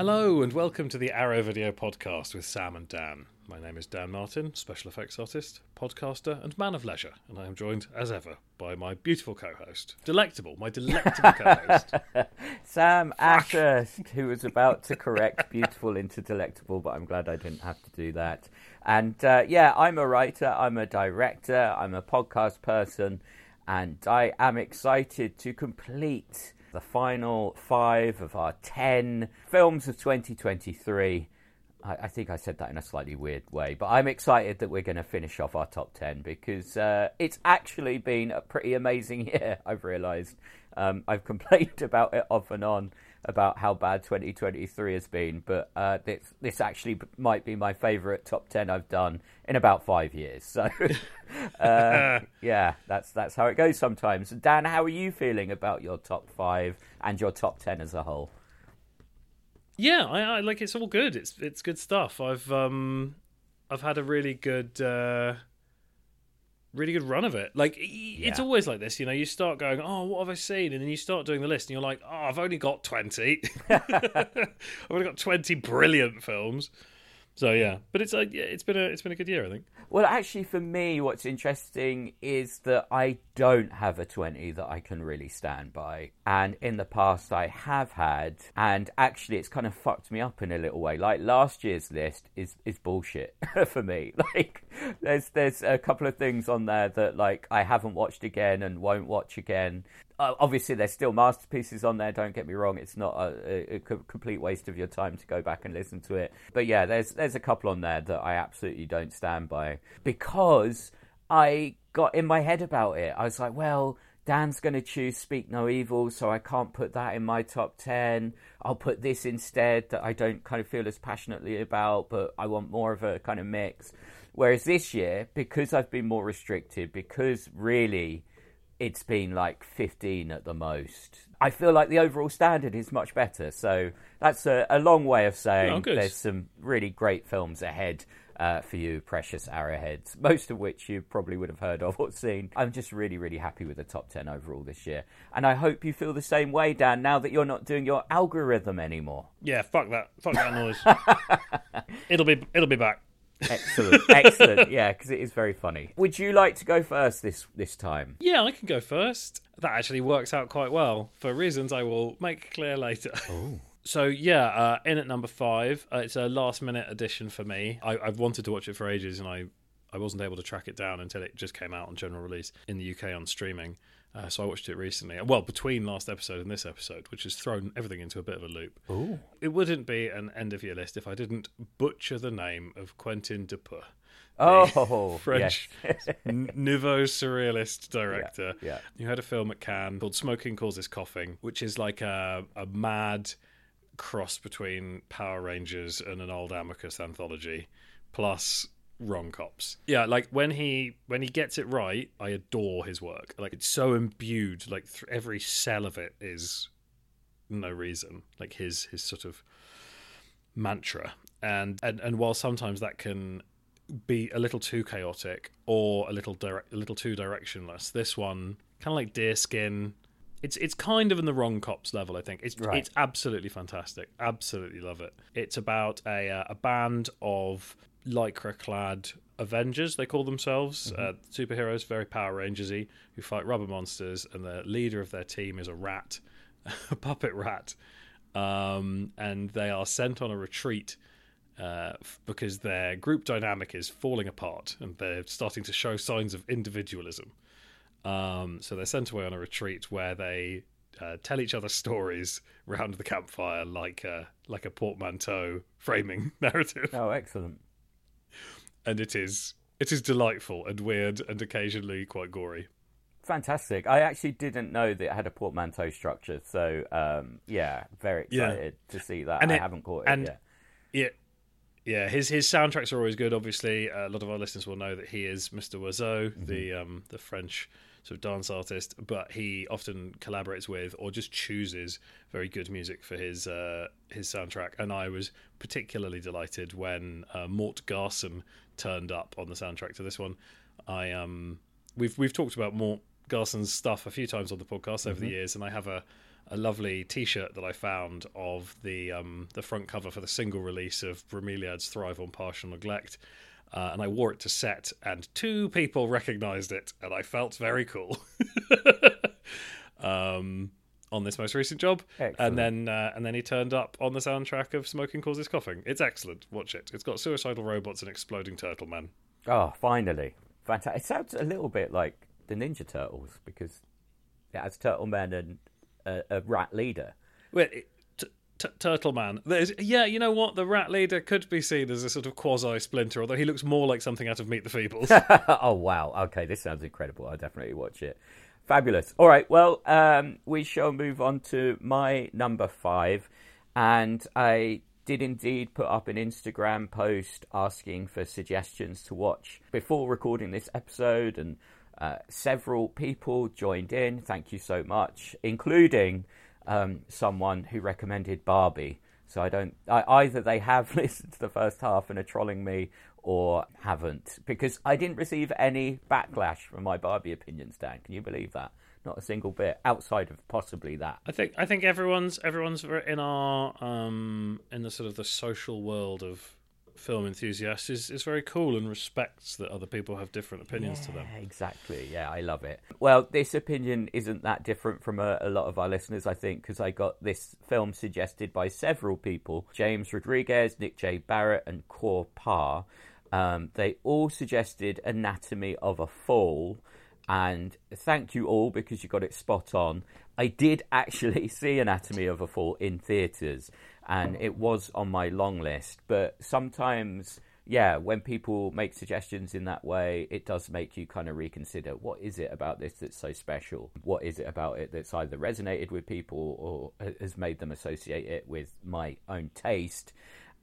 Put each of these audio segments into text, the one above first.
Hello and welcome to the Arrow Video Podcast with Sam and Dan. My name is Dan Martin, special effects artist, podcaster, and man of leisure, and I am joined, as ever, by my beautiful co-host, delectable, my delectable co-host, Sam Ashurst, who was about to correct beautiful into delectable, but I'm glad I didn't have to do that. And uh, yeah, I'm a writer, I'm a director, I'm a podcast person, and I am excited to complete the final five of our 10 films of 2023. I, I think I said that in a slightly weird way, but I'm excited that we're going to finish off our top 10 because uh, it's actually been a pretty amazing year, I've realised. Um, I've complained about it off and on about how bad 2023 has been, but uh, this this actually might be my favourite top 10 I've done in about five years. So, uh, yeah, that's that's how it goes sometimes. Dan, how are you feeling about your top five and your top 10 as a whole? Yeah, I, I like it's all good. It's it's good stuff. I've um I've had a really good uh really good run of it. Like it's Yeah. always like this, you know. You start going, "Oh, what have I seen?" and then you start doing the list, and you're like, "Oh, I've only got twenty. I've only got twenty brilliant films." So yeah, but it's like it's been a it's been a good year, I think. Well, actually, for me, what's interesting is that I don't have a 20 that I can really stand by. And in the past, I have had. And actually, it's kind of fucked me up in a little way. Like last year's list is, is bullshit for me. Like, there's, there's a couple of things on there that, like, I haven't watched again and won't watch again. Uh, obviously, there's still masterpieces on there. Don't get me wrong; it's not a, a, complete waste of your time to go back and listen to it. But yeah, there's there's a couple on there that I absolutely don't stand by because I got in my head about it. I was like, well, Dan's going to choose Speak No Evil, so I can't put that in my top 10. I'll put this instead that I don't kind of feel as passionately about, but I want more of a kind of mix. Whereas this year, because I've been more restricted, because really it's been like 15 at the most. I feel like the overall standard is much better. So that's a, a long way of saying Oh, there's some really great films ahead uh, for you, precious arrowheads, most of which you probably would have heard of or seen. I'm just really, really happy with the top 10 overall this year. And I hope you feel the same way, Dan, now that you're not doing your algorithm anymore. Yeah, fuck that, fuck that noise. it'll be it'll be back. Excellent, excellent. Yeah, because it is very funny. Would you like to go first this this time? Yeah, I can go first. That actually works out quite well for reasons I will make clear later. So yeah, uh, in at number five, uh, it's a last minute addition for me. I, I've wanted to watch it for ages, and I I wasn't able to track it down until it just came out on general release in the UK on streaming. Uh, so I watched it recently. Well, between last episode and this episode, which has thrown everything into a bit of a loop. Ooh. It wouldn't be an end of year list if I didn't butcher the name of Quentin Dupieux. Oh, French yes. nouveau surrealist director. yeah. You had a film at Cannes called Smoking Causes Coughing, which is like a, a mad cross between Power Rangers and an old Amicus anthology, plus wrong cops. Yeah, like when he when he gets it right, I adore his work. Like it's so imbued, like th- every cell of it is no reason. Like his his sort of mantra. And and and while sometimes that can be a little too chaotic or a little direct, a little too directionless. This one, kind of like Deerskin, it's it's kind of in the wrong cops level. I think it's Right. it's absolutely fantastic. Absolutely love it. It's about a uh, a band of lycra clad Avengers. They call themselves uh, superheroes, very Power Rangersy, who fight rubber monsters, and the leader of their team is a rat, a puppet rat, um, and they are sent on a retreat uh, f- because their group dynamic is falling apart and they're starting to show signs of individualism. Um, so they're sent away on a retreat where they uh, tell each other stories round the campfire, like a like a portmanteau framing narrative, Oh, excellent. And it is it is delightful and weird and occasionally quite gory. Fantastic. I actually didn't know that it had a portmanteau structure. So, um, yeah, very Yeah. excited to see that. And I it- haven't caught it and- yet. Yeah, yeah. His his soundtracks are always good. Obviously, a lot of our listeners will know that he is Mr. Oizo, the um, the French sort of dance artist. But he often collaborates with or just chooses very good music for his uh, his soundtrack. And I was particularly delighted when uh, Mort Garson turned up on the soundtrack to this one. I um we've we've talked about Mort Garson's stuff a few times on the podcast over the years, and I have a a lovely T-shirt that I found of the um, the front cover for the single release of Bromeliad's Thrive on Partial Neglect. Uh, and I wore it to set, and two people recognized it, and I felt very cool. um, on this most recent job, Excellent. and then uh, and then he turned up on the soundtrack of "Smoking Causes Coughing." It's excellent. Watch it. It's got suicidal robots and exploding turtle men. Oh, finally. Fantastic. It sounds a little bit like the Ninja Turtles because it has Turtle Men and a, a rat leader. It- t- Turtle Man. There's, yeah, you know what? The rat leader could be seen as a sort of quasi splinter, although he looks more like something out of Meet the Feebles. oh, wow. Okay, this sounds incredible. I'll definitely watch it. Fabulous. All right, well, um, we shall move on to my number five. And I did indeed put up an Instagram post asking for suggestions to watch before recording this episode, and uh, several people joined in. Thank you so much, including um, someone who recommended Barbie. So I don't. I, either they have listened to the first half and are trolling me, or haven't, because I didn't receive any backlash from my Barbie opinions. Dan, can you believe that? Not a single bit, outside of possibly that. I think I think everyone's everyone's in our um in the sort of the social world of film enthusiasts is, is very cool and respects that other people have different opinions to them. Exactly. Yeah, I love it. Well, this opinion isn't that different from a, a lot of our listeners, I think, because I got this film suggested by several people James Rodriguez, Nick J. Barrett, and Core Parr. Um, they all suggested Anatomy of a Fall. And thank you all because you got it spot on. I did actually see Anatomy of a Fall in theatres, and it was on my long list. But sometimes yeah, when people make suggestions in that way, it does make you kind of reconsider what is it about this that's so special? What is it about it that's either resonated with people or has made them associate it with my own taste?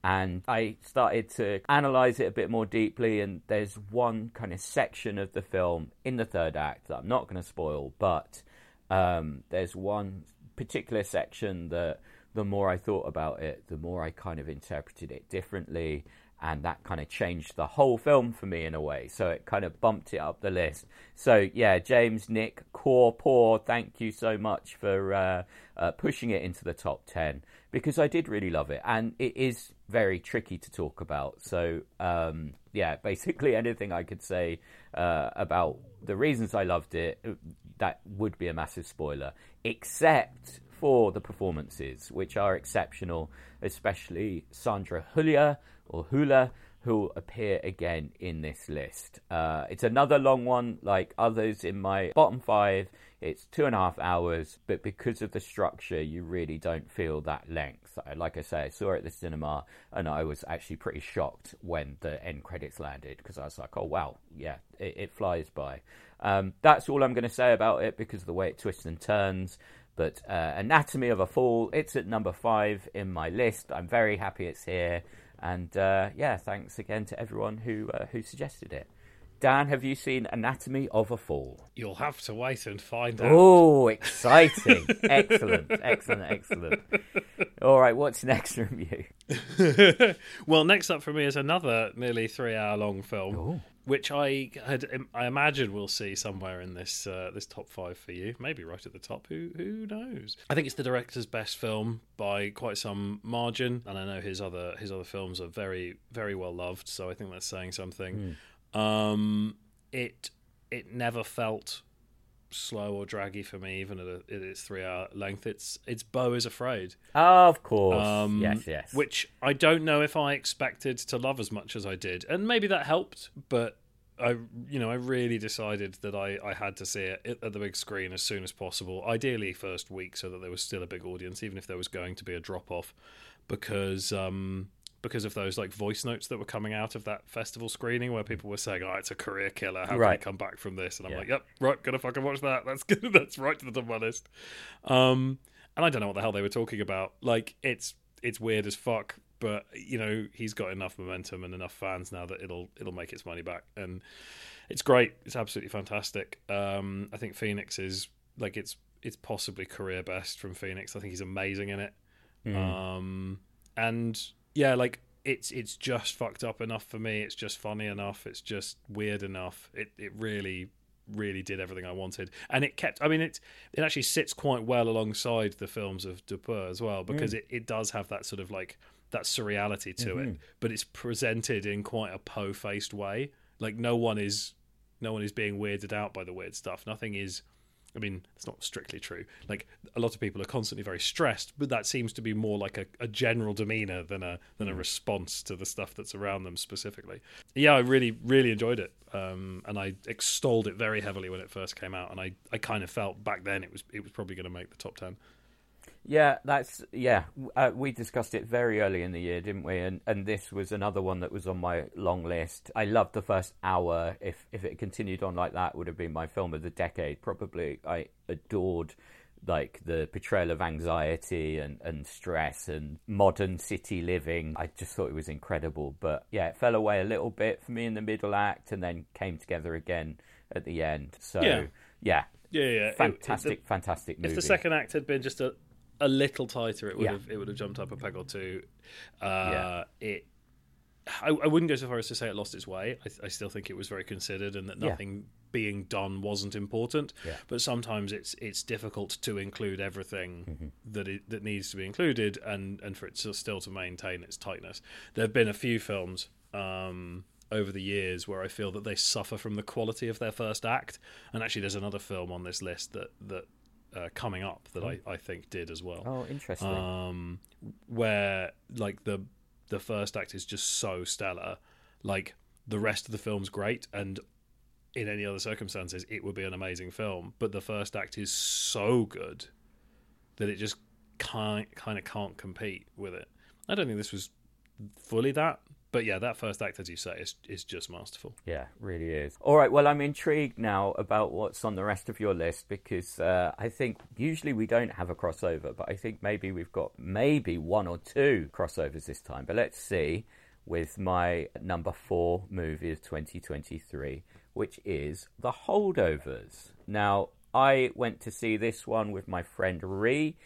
And I started to analyze it a bit more deeply, and there's one kind of section of the film in the third act that I'm not going to spoil, but um, there's one particular section that the more I thought about it, the more I kind of interpreted it differently, and that kind of changed the whole film for me in a way. So it kind of bumped it up the list. So yeah, James, Nick, Core Poor, thank you so much for uh, uh, pushing it into the top ten because I did really love it, and it is very tricky to talk about. So um, yeah, basically anything I could say uh, about the reasons I loved it that would be a massive spoiler, except for the performances, which are exceptional, especially Sandra Hulia or Hula, who appear again in this list. Uh, it's another long one, like others in my bottom five. It's two and a half hours, but because of the structure, you really don't feel that length. Like I say, I saw it at the cinema, and I was actually pretty shocked when the end credits landed because I was like, "Oh wow, yeah, it, it flies by." Um, that's all I'm going to say about it because of the way it twists and turns. But uh, Anatomy of a Fall, it's at number five in my list. I'm very happy it's here. And uh, yeah, thanks again to everyone who uh, who suggested it. Dan, have you seen Anatomy of a Fall? You'll have to wait and find out. Oh, exciting! excellent, excellent, excellent. All right, what's next from you? well, next up for me is another nearly three-hour-long film, which I had I imagine we'll see somewhere in this uh, this top five for you, maybe right at the top. Who who knows? I think it's the director's best film by quite some margin, and I know his other his other films are very very well loved, so I think that's saying something. Um, it it never felt slow or draggy for me, even at, a, at its three hour length. It's it's Beau is Afraid. Of course, Um, yes, yes. Which I don't know if I expected to love as much as I did, and maybe that helped. But I, you know, I really decided that I, I had to see it at the big screen as soon as possible. Ideally, first week, so that there was still a big audience, even if there was going to be a drop off, because um, because of those like voice notes that were coming out of that festival screening where people were saying, "Oh, it's a career killer. How can Right. you come back from this?" And I'm Yeah. like, "Yep, right, gonna fucking watch that. That's good. That's right to the top of my list." Um, and I don't know what the hell they were talking about. Like, it's it's weird as fuck, but you know, he's got enough momentum and enough fans now that it'll it'll make its money back, and it's great. It's absolutely fantastic. Um, I think Phoenix is like it's it's possibly career best from Phoenix. I think he's amazing in it. Um, and yeah, like it's it's just fucked up enough for me. It's just funny enough. It's just weird enough. It it really really did everything I wanted, and it kept. I mean, it it actually sits quite well alongside the films of Dupieux as well because Mm. it, it does have that sort of like that surreality to Mm-hmm. it, but it's presented in quite a po faced way. Like no one is no one is being weirded out by the weird stuff. Nothing is. I mean, it's not strictly true. Like a lot of people are constantly very stressed, but that seems to be more like a, a general demeanor than a than a response to the stuff that's around them specifically. Yeah, I really really enjoyed it, um, and I extolled it very heavily when it first came out, and I, I kind of felt back then it was it was probably going to make the top ten. Yeah, that's yeah. Uh, we discussed it very early in the year, didn't we? And and this was another one that was on my long list. I loved the first hour. If if it continued on like that, would have been my film of the decade. Probably, I adored like the portrayal of anxiety and, and stress and modern city living. I just thought it was incredible. But yeah, it fell away a little bit for me in the middle act and then came together again at the end. So Yeah. yeah, Yeah, yeah, fantastic, it- fantastic the, movie. if the second act had been just a a little tighter, it would Yeah. have it would have jumped up a peg or two. Uh, Yeah. It. I, I wouldn't go so far as to say it lost its way. I, I still think it was very considered, and that Yeah. nothing being done wasn't important. Yeah. But sometimes it's it's difficult to include everything Mm-hmm. that it, that needs to be included, and and for it to still to maintain its tightness. There have been a few films um, over the years where I feel that they suffer from the quality of their first act, and actually, there's another film on this list that that uh, coming up that I, I think did as well oh, interesting. um, where like the the first act is just so stellar, like the rest of the film's great, and in any other circumstances, it would be an amazing film. But the first act is so good that it just can't kind of can't compete with it. I don't think this was fully that, but yeah, that first act, as you say, is is just masterful. Yeah, really is. All right, well, I'm intrigued now about what's on the rest of your list because uh, I think usually we don't have a crossover, but I think maybe we've got maybe one or two crossovers this time. But let's see with my number four movie of 2023, which is The Holdovers. Now, I went to see this one with my friend Ree,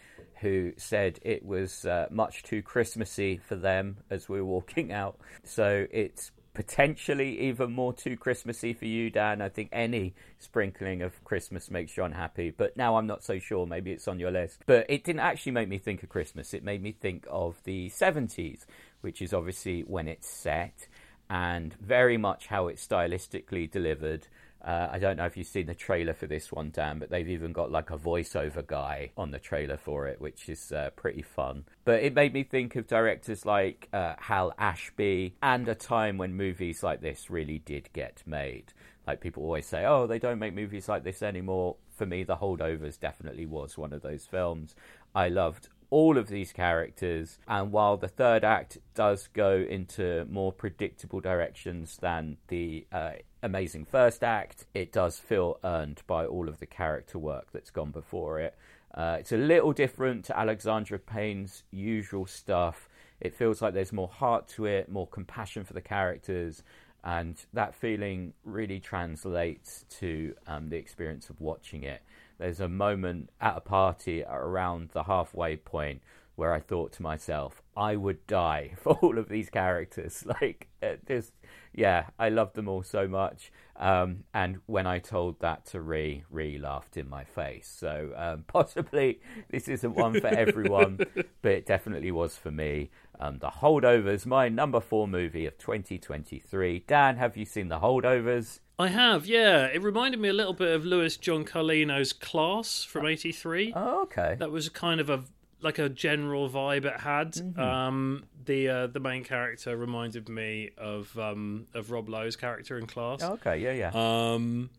who said it was uh, much too Christmassy for them as we were walking out. So it's potentially even more too Christmassy for you, Dan. I think any sprinkling of Christmas makes you unhappy, but now I'm not so sure. Maybe it's on your list. But it didn't actually make me think of Christmas. It made me think of the 70s, which is obviously when it's set and very much how it's stylistically delivered. Uh, I don't know if you've seen the trailer for this one, Dan, but they've even got like a voiceover guy on the trailer for it, which is uh, pretty fun. But it made me think of directors like uh, Hal Ashby and a time when movies like this really did get made. Like people always say, oh, they don't make movies like this anymore. For me, The Holdovers definitely was one of those films. I loved all of these characters, and while the third act does go into more predictable directions than the uh, amazing first act, it does feel earned by all of the character work that's gone before it. Uh, it's a little different to Alexander Payne's usual stuff. It feels like there's more heart to it, more compassion for the characters, and that feeling really translates to um, the experience of watching it. There's a moment at a party around the halfway point where I thought to myself, I would die for all of these characters. Like, it just, yeah, I love them all so much. Um, and when I told that to Ree, Ree laughed in my face. So um, possibly this isn't one for everyone, but it definitely was for me. Um, the Holdovers, my number four movie of 2023. Dan, have you seen The Holdovers? I have, yeah. It reminded me a little bit of Lewis John Carlino's Class from '83. Oh, okay. that was kind of a like a general vibe it had. Mm-hmm. Um, the uh, the main character reminded me of um, of Rob Lowe's character in Class. Oh, okay, yeah, yeah. Um,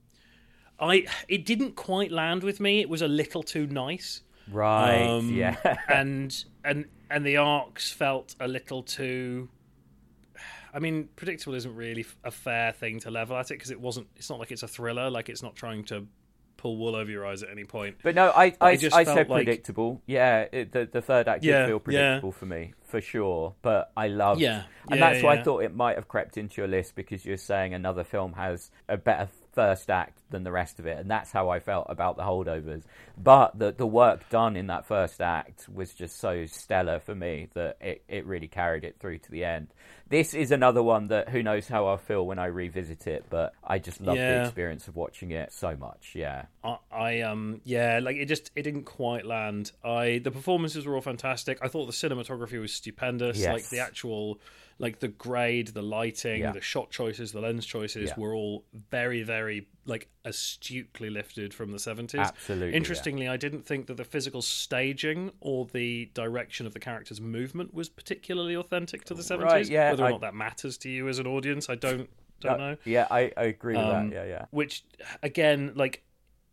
I it didn't quite land with me. It was a little too nice. right, Um, yeah. and and and the arcs felt a little too. I mean, predictable isn't really a fair thing to level at it because it wasn't. It's not like it's a thriller. Like it's not trying to pull wool over your eyes at any point. But no, I I, it just I said like- predictable. Yeah, it, the the third act Yeah, did feel yeah. predictable for me for sure. But I loved, Yeah, and yeah, that's why I thought it might have crept into your list because you're saying another film has a better first act than the rest of it, and that's how I felt about the holdovers. But the the work done in that first act was just so stellar for me that it it really carried it through to the end. this is another one that who knows how I'll feel when I revisit it, but I just love the experience of watching it so much. Yeah. I, I um yeah like it just it didn't quite land i the performances were all fantastic i thought the cinematography was stupendous Yes. like the actual like the grade the lighting Yeah. the shot choices the lens choices Yeah. were all very very like astutely lifted from the 70s Absolutely, yeah. interestingly i didn't think that the physical staging or the direction of the characters movement was particularly authentic to the 70s Right, yeah, whether or I- not that matters to you as an audience i don't don't Uh, know Yeah, I, I agree with Um, that. Yeah, yeah. which again like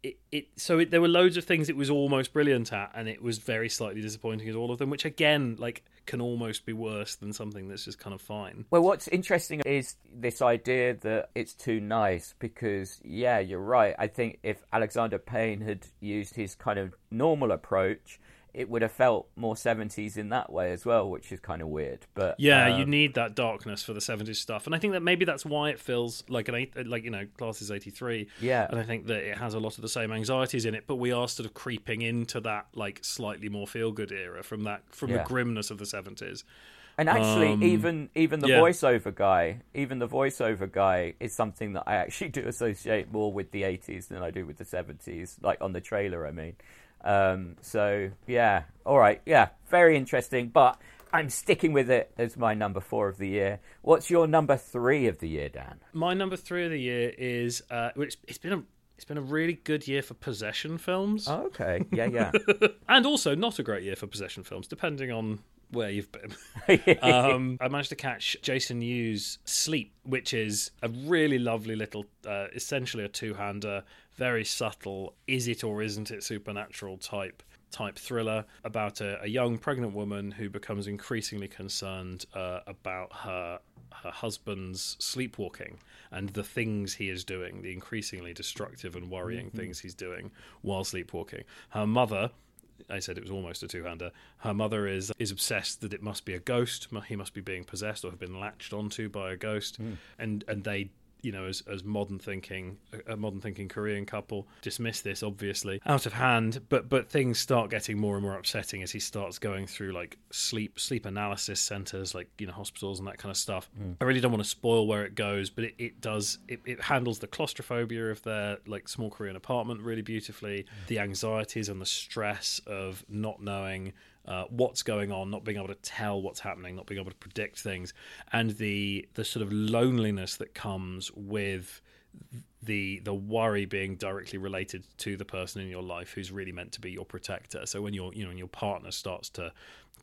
it, it so it, there were loads of things it was almost brilliant at and it was very slightly disappointing as all of them which again like can almost be worse than something that's just kind of fine Well, what's interesting is this idea that it's too nice because, yeah, you're right. I think if Alexander Payne had used his kind of normal approach, it would have felt more 70s in that way as well, which is kind of weird. But yeah um, you need that darkness for the 70s stuff and i think that maybe that's why it feels like an eight like you know class is 83 Yeah. and i think that it has a lot of the same anxieties in it but we are sort of creeping into that like slightly more feel good era from that from Yeah. the grimness of the 70s And actually, Um, even even the yeah. voiceover guy, even the voiceover guy is something that I actually do associate more with the '80s than I do with the '70s. Like on the trailer, I mean. Um, so yeah, all right, yeah, very interesting. But I'm sticking with it as my number four of the year. What's your number three of the year, Dan? My number three of the year is uh, it's, it's been a it's been a really good year for possession films, Oh, okay, yeah, yeah, and also not a great year for possession films, depending on where you've been. um, I managed to catch Jason Yu's Sleep, which is a really lovely little, uh, essentially a two-hander, very subtle, is it or isn't it supernatural type type thriller about a, a young pregnant woman who becomes increasingly concerned uh, about her her husband's sleepwalking and the things he is doing, the increasingly destructive and worrying things he's doing while sleepwalking. Her mother I said it was almost a two-hander. Her mother is is obsessed that it must be a ghost. He must be being possessed or have been latched onto by a ghost, hmm. and and they. You know, as as modern thinking, a modern thinking Korean couple dismiss this obviously out of hand, but but things start getting more and more upsetting as he starts going through like sleep sleep analysis centers, like you know hospitals and that kind of stuff. Mm. I really don't want to spoil where it goes, but it, it does it, it handles the claustrophobia of their like small Korean apartment really beautifully, mm. the anxieties and the stress of not knowing uh, what's going on, not being able to tell what's happening, not being able to predict things, and the the sort of loneliness that comes with the the worry being directly related to the person in your life who's really meant to be your protector. So when your you know when your partner starts to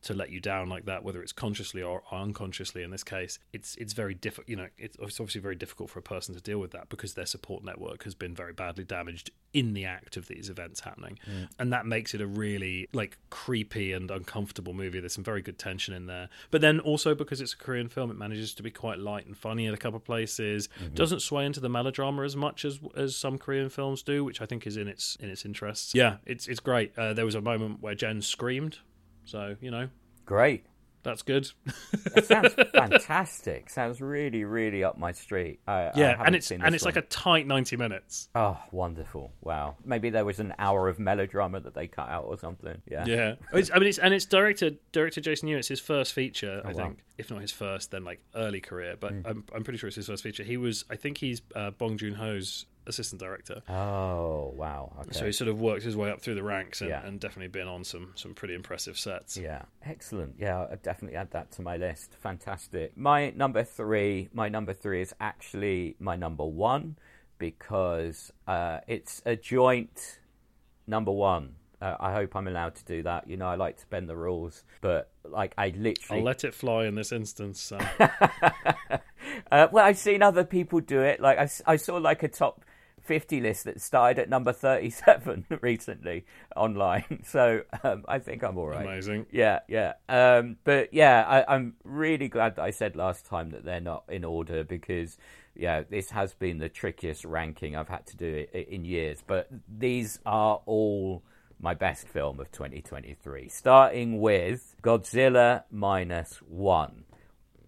to let you down like that, whether it's consciously or unconsciously in this case, it's it's very difficult. You know, it's it's obviously very difficult for a person to deal with that because their support network has been very badly damaged in the act of these events happening, and that makes it a really like creepy and uncomfortable movie. There's some very good tension in there, but then also because it's a Korean film, it manages to be quite light and funny in a couple of places. Doesn't sway into the melodrama as much as as some Korean films do, which I think is in its in its interests. Yeah, it's it's great. Uh, there was a moment where Jen screamed, so you know great. that's good. It sounds fantastic. Sounds really, really up my street. I, I yeah, haven't and it's and it's like a tight ninety minutes. Oh, wonderful! Wow. Maybe there was an hour of melodrama that they cut out or something. Yeah. Yeah, it's, I mean, it's and it's directed director Jason Yu. It's his first feature, I Oh, wow. think, if not his first, then like early career. But Hmm. I'm I'm pretty sure it's his first feature. He was, I think, he's uh, Bong Joon Ho's assistant director. Oh, wow. Okay. So he sort of worked his way up through the ranks and, Yeah. and definitely been on some some pretty impressive sets. Yeah, excellent. Yeah, I'll definitely add that to my list. Fantastic. My number three, my number three is actually my number one because uh, it's a joint number one. Uh, I hope I'm allowed to do that. You know, I like to bend the rules, but like I literally I'll let it fly in this instance. Sam. Uh, well, I've seen other people do it. Like I, I saw like a top fifty list that started at number thirty-seven recently online. So um, I think I'm all right. Amazing. Yeah, yeah. Um, but yeah, I, I'm really glad that I said last time that they're not in order because yeah, this has been the trickiest ranking I've had to do in years. But these are all my best film of 2023, starting with Godzilla minus one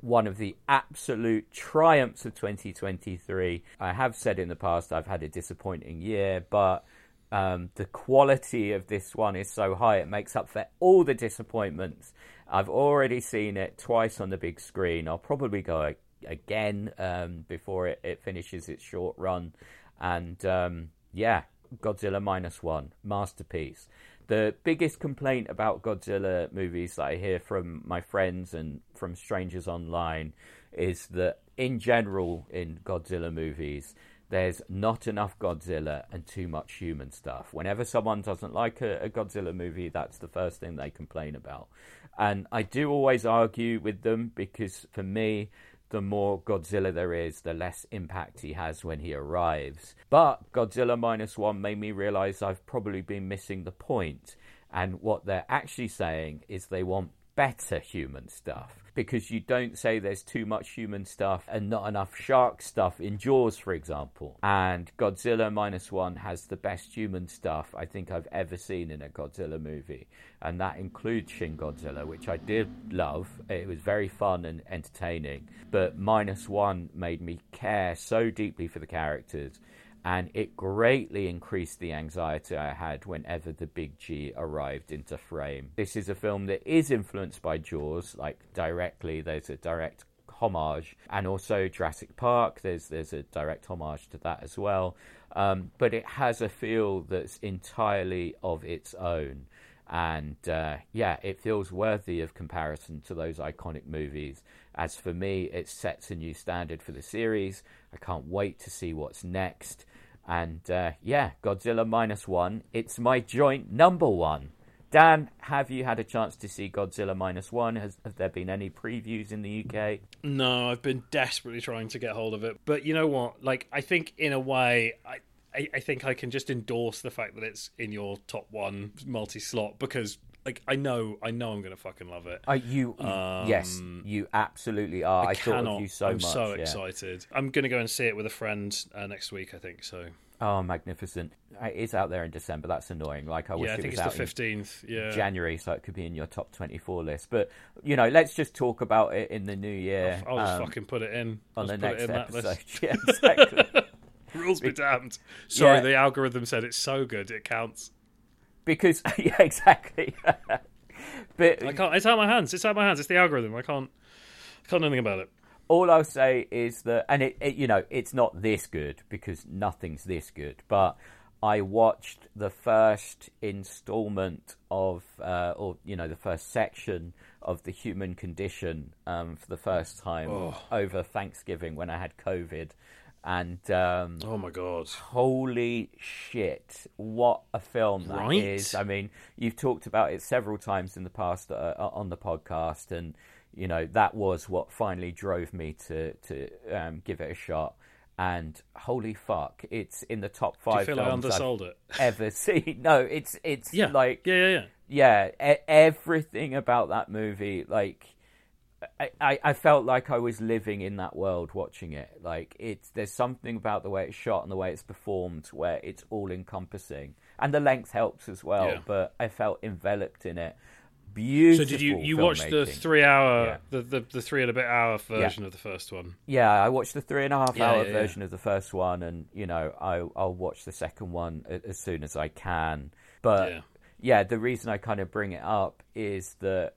one of the absolute triumphs of 2023. I have said in the past I've had a disappointing year, but um, the quality of this one is so high it makes up for all the disappointments. I've already seen it twice on the big screen. I'll probably go again um, before it, it, finishes its short run. And um, yeah, Godzilla minus one, masterpiece. The biggest complaint about Godzilla movies that I hear from my friends and from strangers online is that, in general, in Godzilla movies, there's not enough Godzilla and too much human stuff. Whenever someone doesn't like a, a, Godzilla movie, that's the first thing they complain about. And I do always argue with them because for me, the more Godzilla there is, the less impact he has when he arrives. But Godzilla Minus One made me realize I've probably been missing the point. And what they're actually saying is they want better human stuff because you don't say there's too much human stuff and not enough shark stuff in Jaws, for example. And Godzilla Minus One has the best human stuff I think I've ever seen in a Godzilla movie. And that includes Shin Godzilla, which I did love. It was very fun and entertaining. But Minus One made me care so deeply for the characters and it greatly increased the anxiety I had whenever the big G arrived into frame. This is a film that is influenced by Jaws, like directly, there's a direct homage, and also Jurassic Park, there's, there's a direct homage to that as well. Um, but it has a feel that's entirely of its own. And uh, yeah, it feels worthy of comparison to those iconic movies. As for me, it sets a new standard for the series. I can't wait to see what's next. And uh, yeah, Godzilla minus one. It's my joint number one. Dan, have you had a chance to see Godzilla minus one? Has have there been any previews in the UK? No, I've been desperately trying to get hold of it. But you know what? Like, I think in a way, I, I, I think I can just endorse the fact that it's in your top one multi slot because like I know, I know I'm gonna fucking love it. Uh, you, um, yes, you absolutely are. I, I thought of you so I'm much. so yeah. excited. I'm gonna go and see it with a friend uh, next week. I think so. Oh, magnificent! It is out there in December. That's annoying. Like I wish yeah, I it was it's out the fifteenth. Yeah, January, so it could be in your top twenty-four list. But you know, let's just talk about it in the new year. I'll, I'll just um, fucking put it in on the next episode. Yeah, exactly. Rules be damned. Sorry, yeah. the algorithm said it's so good it counts. Because yeah, exactly. but I can't. It's out of my hands. It's out of my hands. It's the algorithm. I can't. I can't do anything about it. All I'll say is that, and it, it, you know, it's not this good because nothing's this good. But I watched the first installment of, uh, or you know, the first section of the Human Condition um, for the first time oh. over Thanksgiving when I had COVID, and um, oh my god, holy shit! What a film that right? is! I mean, you've talked about it several times in the past uh, uh, on the podcast, and you know that was what finally drove me to to um, give it a shot. And holy fuck, it's in the top five Do you feel films I've undersold it? ever seen. No, it's it's yeah. like yeah, yeah, yeah, yeah. E- everything about that movie, like I, I, felt like I was living in that world watching it. Like it's there's something about the way it's shot and the way it's performed where it's all encompassing, and the length helps as well. Yeah. But I felt enveloped in it. Beautiful. So did you you watch the three hour yeah. the, the, the three and a bit hour version yeah. of the first one? Yeah, I watched the three and a half hour version of the first one, and you know I I'll watch the second one as soon as I can. But yeah, the reason I kind of bring it up is that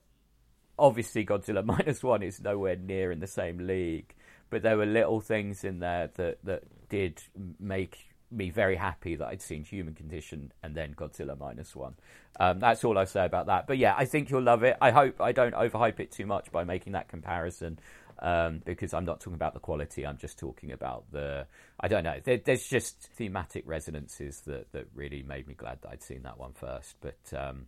obviously Godzilla minus one is nowhere near in the same league, but there were little things in there that that did make me very happy that I'd seen Human Condition and then Godzilla minus one. Um, that's all I say about that. But yeah, I think you'll love it. I hope I don't overhype it too much by making that comparison. Um, because I'm not talking about the quality, I'm just talking about the. I don't know. There, there's just thematic resonances that, that really made me glad that I'd seen that one first. But um,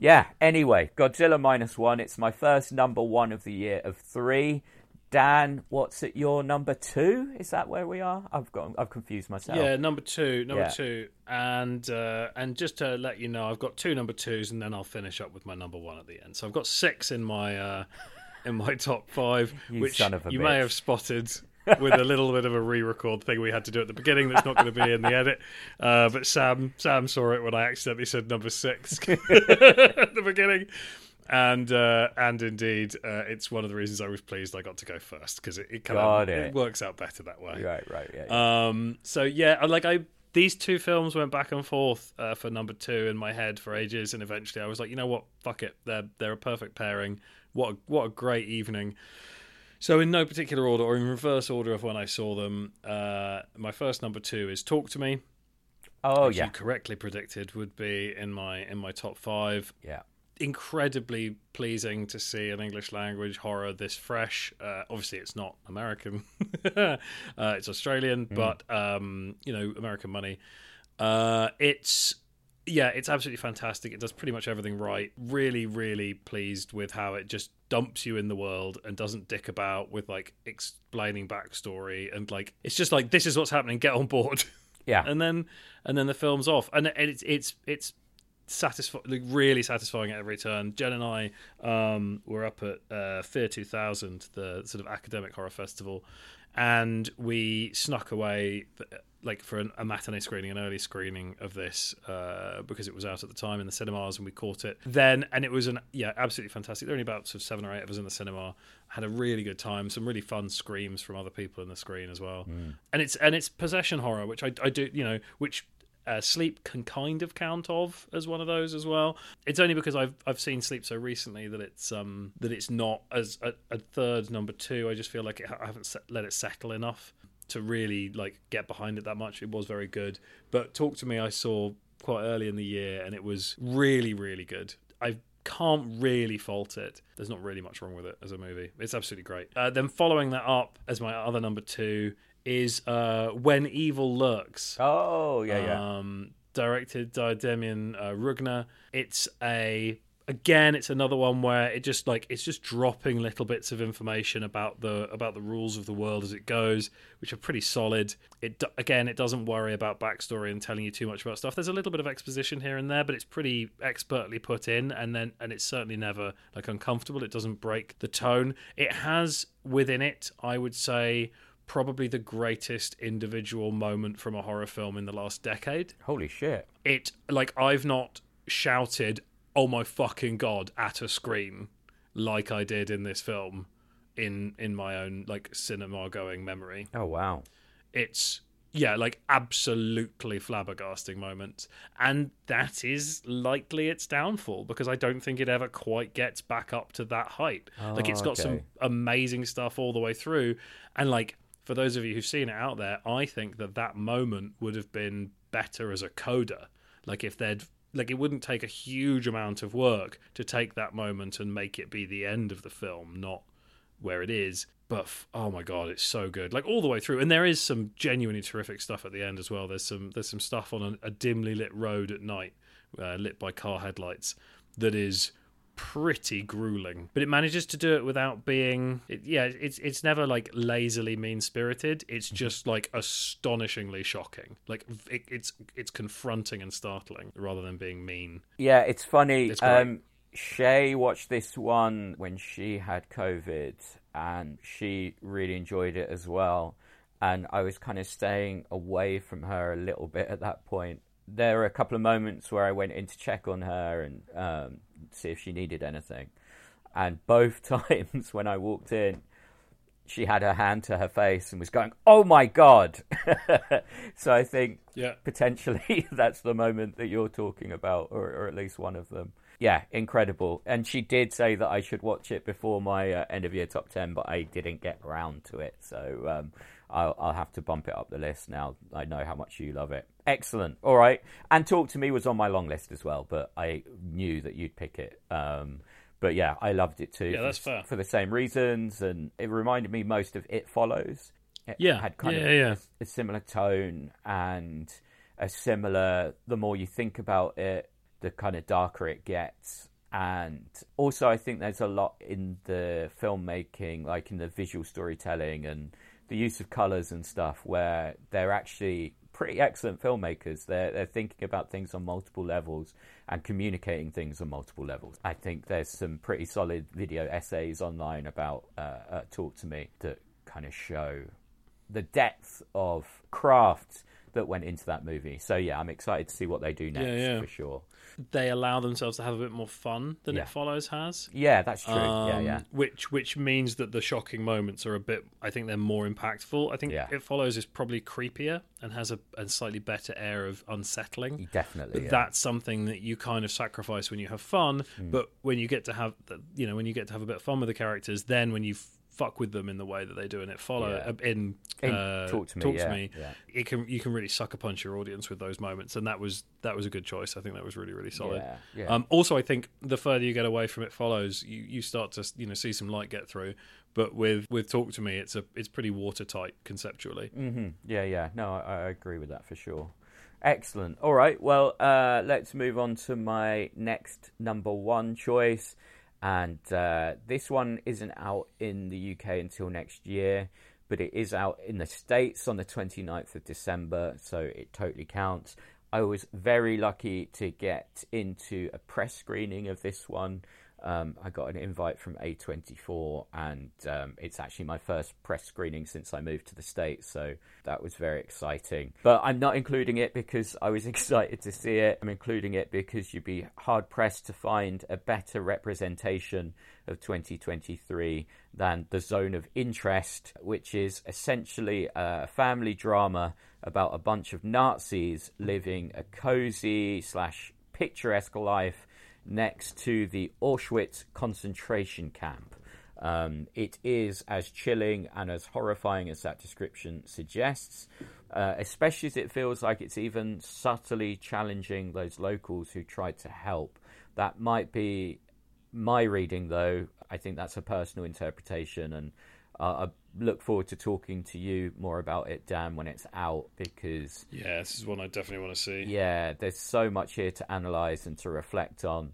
yeah, anyway, Godzilla minus one. It's my first number one of the year of three. Dan, what's at your number two? Is that where we are? I've got, I've confused myself. Yeah, number two, number yeah. two, and uh, and just to let you know, I've got two number twos, and then I'll finish up with my number one at the end. So I've got six in my uh, in my top five, you which you bitch. may have spotted with a little bit of a re-record thing we had to do at the beginning that's not going to be in the edit. Uh, but Sam Sam saw it when I accidentally said number six at the beginning. And uh, and indeed, uh, it's one of the reasons I was pleased I got to go first because it, it kind of it. it works out better that way. Right, right, yeah. yeah. Um, so yeah, like I these two films went back and forth uh, for number two in my head for ages, and eventually I was like, you know what, fuck it, they're they're a perfect pairing. What a, what a great evening. So in no particular order or in reverse order of when I saw them, uh, my first number two is Talk to Me. Oh which yeah, you correctly predicted would be in my in my top five. yeah. Incredibly pleasing to see an English language horror this fresh. Uh, obviously, it's not American; uh, it's Australian, but um, you know, American money. Uh, it's yeah, it's absolutely fantastic. It does pretty much everything right. Really, really pleased with how it just dumps you in the world and doesn't dick about with like explaining backstory and like it's just like this is what's happening. Get on board. Yeah. and then and then the film's off, and, and it's it's it's satisfying, like really satisfying at every turn. Jen and I um, were up at uh, Fear 2000, the sort of academic horror festival, and we snuck away like for an, a matinee screening, an early screening of this uh, because it was out at the time in the cinemas, and we caught it then, and it was an yeah, absolutely fantastic. There were only about sort of seven or eight of us in the cinema. Had a really good time. Some really fun screams from other people in the screen as well, and it's and it's possession horror, which I, I do you know which uh, Sleep can kind of count of as one of those as well. It's only because I've I've seen Sleep so recently that it's um that it's not as a, a third number two. I just feel like it, I haven't set, let it settle enough to really like get behind it that much. It was very good, but Talk to Me I saw quite early in the year and it was really really good. I can't really fault it. There's not really much wrong with it as a movie. It's absolutely great. Uh, then following that up as my other number two is uh, When Evil Lurks Oh yeah, yeah. um, directed by Demian uh, Rugna. It's a again, it's another one where it just like it's just dropping little bits of information about the about the rules of the world as it goes, which are pretty solid. It again, it doesn't worry about backstory and telling you too much about stuff. There's a little bit of exposition here and there, but it's pretty expertly put in, and then and it's certainly never like uncomfortable. It doesn't break the tone. It has within it, I would say probably the greatest individual moment from a horror film in the last decade. Holy shit. It like I've not shouted "Oh my fucking god" at a screen like I did in this film in in my own like cinema going memory. Oh wow. It's yeah, like absolutely flabbergasting moments. And that is likely its downfall because I don't think it ever quite gets back up to that height. like it's got some oh, amazing stuff all the way through and like for those of you who've seen it out there, I think that that moment would have been better as a coda. Like if they'd like it wouldn't take a huge amount of work to take that moment and make it be the end of the film, not where it is. But f- oh my god, it's so good! Like all the way through, and there is some genuinely terrific stuff at the end as well. There's some there's some stuff on a, a dimly lit road at night, uh, lit by car headlights, that is pretty grueling. But it manages to do it without being, it, yeah, it's it's never like lazily mean spirited. It's just like astonishingly shocking. Like it, it's it's confronting and startling rather than being mean. Yeah, it's funny. It's um, Shay watched this one when she had COVID, and she really enjoyed it as well. And I was kind of staying away from her a little bit at that point. There were a couple of moments where I went in to check on her and um, see if she needed anything. And both times when I walked in, she had her hand to her face and was going, "Oh my god!" so I think Yeah. potentially that's the moment that you're talking about, or, or at least one of them. Yeah, incredible. And she did say that I should watch it before my uh, end of year top ten, but I didn't get around to it. So um, I'll, I'll have to bump it up the list now. I know how much you love it. Excellent. All right. And Talk to Me was on my long list as well, but I knew that you'd pick it. Um, but yeah, I loved it too. Yeah, for that's the- fair. For the same reasons, and it reminded me most of It Follows. It Yeah, had kind yeah, of yeah. a similar tone and a similar the more you think about it the kind of darker it gets and also i think there's a lot in the filmmaking like in the visual storytelling and the use of colors and stuff where they're actually pretty excellent filmmakers. They're they're thinking about things on multiple levels and communicating things on multiple levels. I think there's some pretty solid video essays online about uh, uh, talk to me that kind of show the depth of craft that went into that movie. So yeah, I'm excited to see what they do next Yeah, yeah. for sure. They allow themselves to have a bit more fun than Yeah. It Follows has. Yeah, that's true. Um, yeah. Which which means that the shocking moments are a bit. I think they're more impactful. I think Yeah. it follows is probably creepier and has a, a slightly better air of unsettling. Definitely. But yeah. that's something that you kind of sacrifice when you have fun. Hmm. But when you get to have, you know, when you get to have a bit of fun with the characters, then when you f- fuck with them in the way that they do in it follow Yeah. uh, in, uh, Talk to Me, talk yeah, me, yeah. it can you can really sucker punch your audience with those moments, and that was that was a good choice. I think that was really really solid. Um, also, I think the further you get away from it follows, you, you start to you know see some light get through. But with with Talk to Me, it's a it's pretty watertight conceptually. hmm Yeah, yeah. No, I, I agree with that for sure. Excellent. All right. Well, uh, let's move on to my next number one choice. And uh, this one isn't out in the UK until next year, but it is out in the States on the 29th of December, so it totally counts. I was very lucky to get into a press screening of this one. Um, I got an invite from A24, and um, it's actually my first press screening since I moved to the States, so that was very exciting. But I'm not including it because I was excited to see it. I'm including it because you'd be hard pressed to find a better representation of 2023 than The Zone of Interest, which is essentially a family drama about a bunch of Nazis living a cozy slash picturesque life next to the Auschwitz concentration camp. Um, it is as chilling and as horrifying as that description suggests, uh, especially as it feels like it's even subtly challenging those locals who tried to help. That might be my reading, though. I think that's a personal interpretation, and uh, look forward to talking to you more about it, Dan, when it's out, because Yeah, this is one I definitely want to see. yeah, there's so much here to analyze and to reflect on.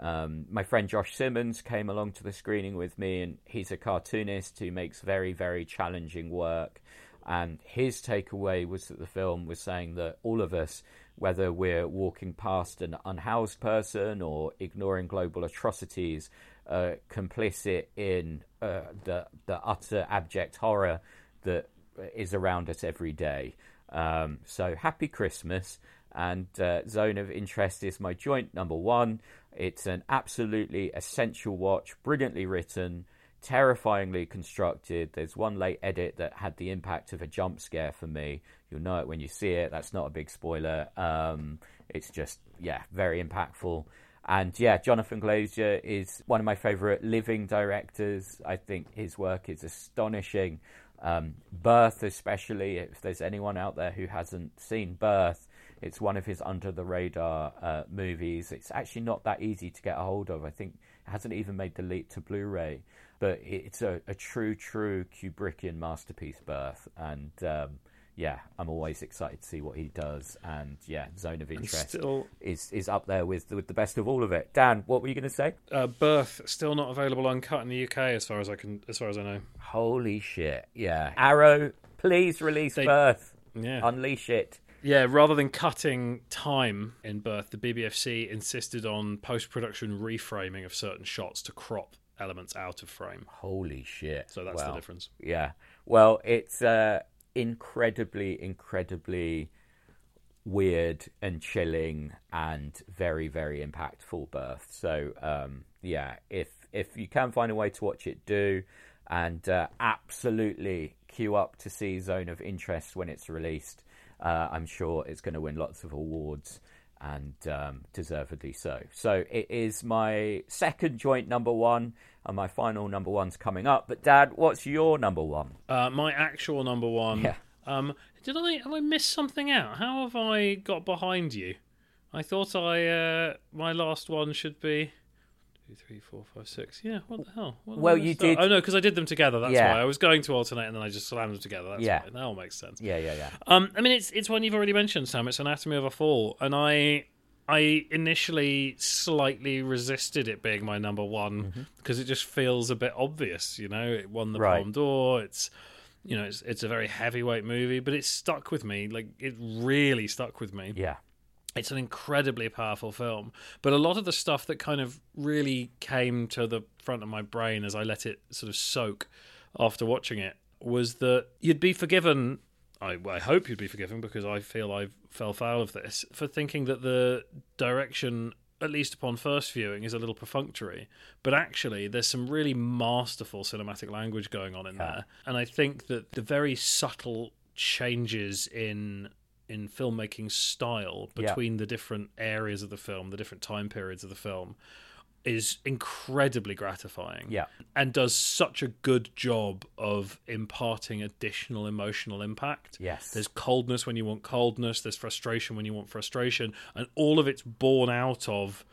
Um, my friend Josh Simmons came along to the screening with me, and he's a cartoonist who makes very, very challenging work. And his takeaway was that the film was saying that all of us, whether we're walking past an unhoused person or ignoring global atrocities, are complicit in uh, the the utter abject horror that is around us every day. Um, so happy Christmas. And uh, Zone of Interest is my joint number one. It's an absolutely essential watch, brilliantly written, terrifyingly constructed. There's one late edit that had the impact of a jump scare for me. You'll know it when you see it. That's not a big spoiler. Um, it's just, yeah, very impactful. And yeah, Jonathan Glazer is one of my favorite living directors. I think his work is astonishing. Um, Birth, especially, if there's anyone out there who hasn't seen Birth, it's one of his under the radar uh, movies. It's actually not that easy to get a hold of. I think it hasn't even made the leap to Blu ray, but it's a, a true, true Kubrickian masterpiece, Birth. And um, yeah, I'm always excited to see what he does. And yeah, Zone of Interest Still, is is up there with with the best of all of it. Dan, what were you going to say? uh, Birth still not available uncut in the UK, as far as I can, as far as I know. Holy shit! Yeah, Arrow, please release They- Birth, Yeah, unleash it. yeah. Rather than cutting time in Birth, the BBFC insisted on post-production reframing of certain shots to crop elements out of frame. Holy shit! So that's Wow. the difference. Yeah. Well, it's uh, incredibly, incredibly weird and chilling and very, very impactful birth. So, um, yeah, if if you can find a way to watch it, do. And uh, absolutely queue up to see Zone of Interest when it's released. Uh, I'm sure it's going to win lots of awards and um, deservedly so. So it is my second joint number one, and my final number one's coming up. But Dan, what's your number one? Uh, my actual number one. Yeah. Um, did I have I missed something out? How have I got behind you? I thought I uh, my last one should be two, three, four, five, six. Yeah. What the hell? What Well, you did- Oh no, because I did them together. That's Yeah. why I was going to alternate, and then I just slammed them together. That's Yeah. why. That all makes sense. Yeah, yeah, yeah. Um, I mean, it's it's one you've already mentioned, Sam. It's Anatomy of a Fall, and I I initially slightly resisted it being my number one because it just feels a bit obvious. You know, it won the Mm-hmm. Right. Palme d'Or. It's you know, it's it's a very heavyweight movie, but it stuck with me. Like it really stuck with me. Yeah. It's an incredibly powerful film, but a lot of the stuff that kind of really came to the front of my brain as I let it sort of soak after watching it was that you'd be forgiven I, I hope you'd be forgiven because I feel I fell foul of this for thinking that the direction, at least upon first viewing, is a little perfunctory. But actually, there's some really masterful cinematic language going on in Yeah. there, and I think that the very subtle changes in in filmmaking style Yeah. between the different areas of the film, the different time periods of the film, is incredibly gratifying Yeah. and does such a good job of imparting additional emotional impact. Yes. There's coldness when you want coldness, there's frustration when you want frustration, and all of it's born out of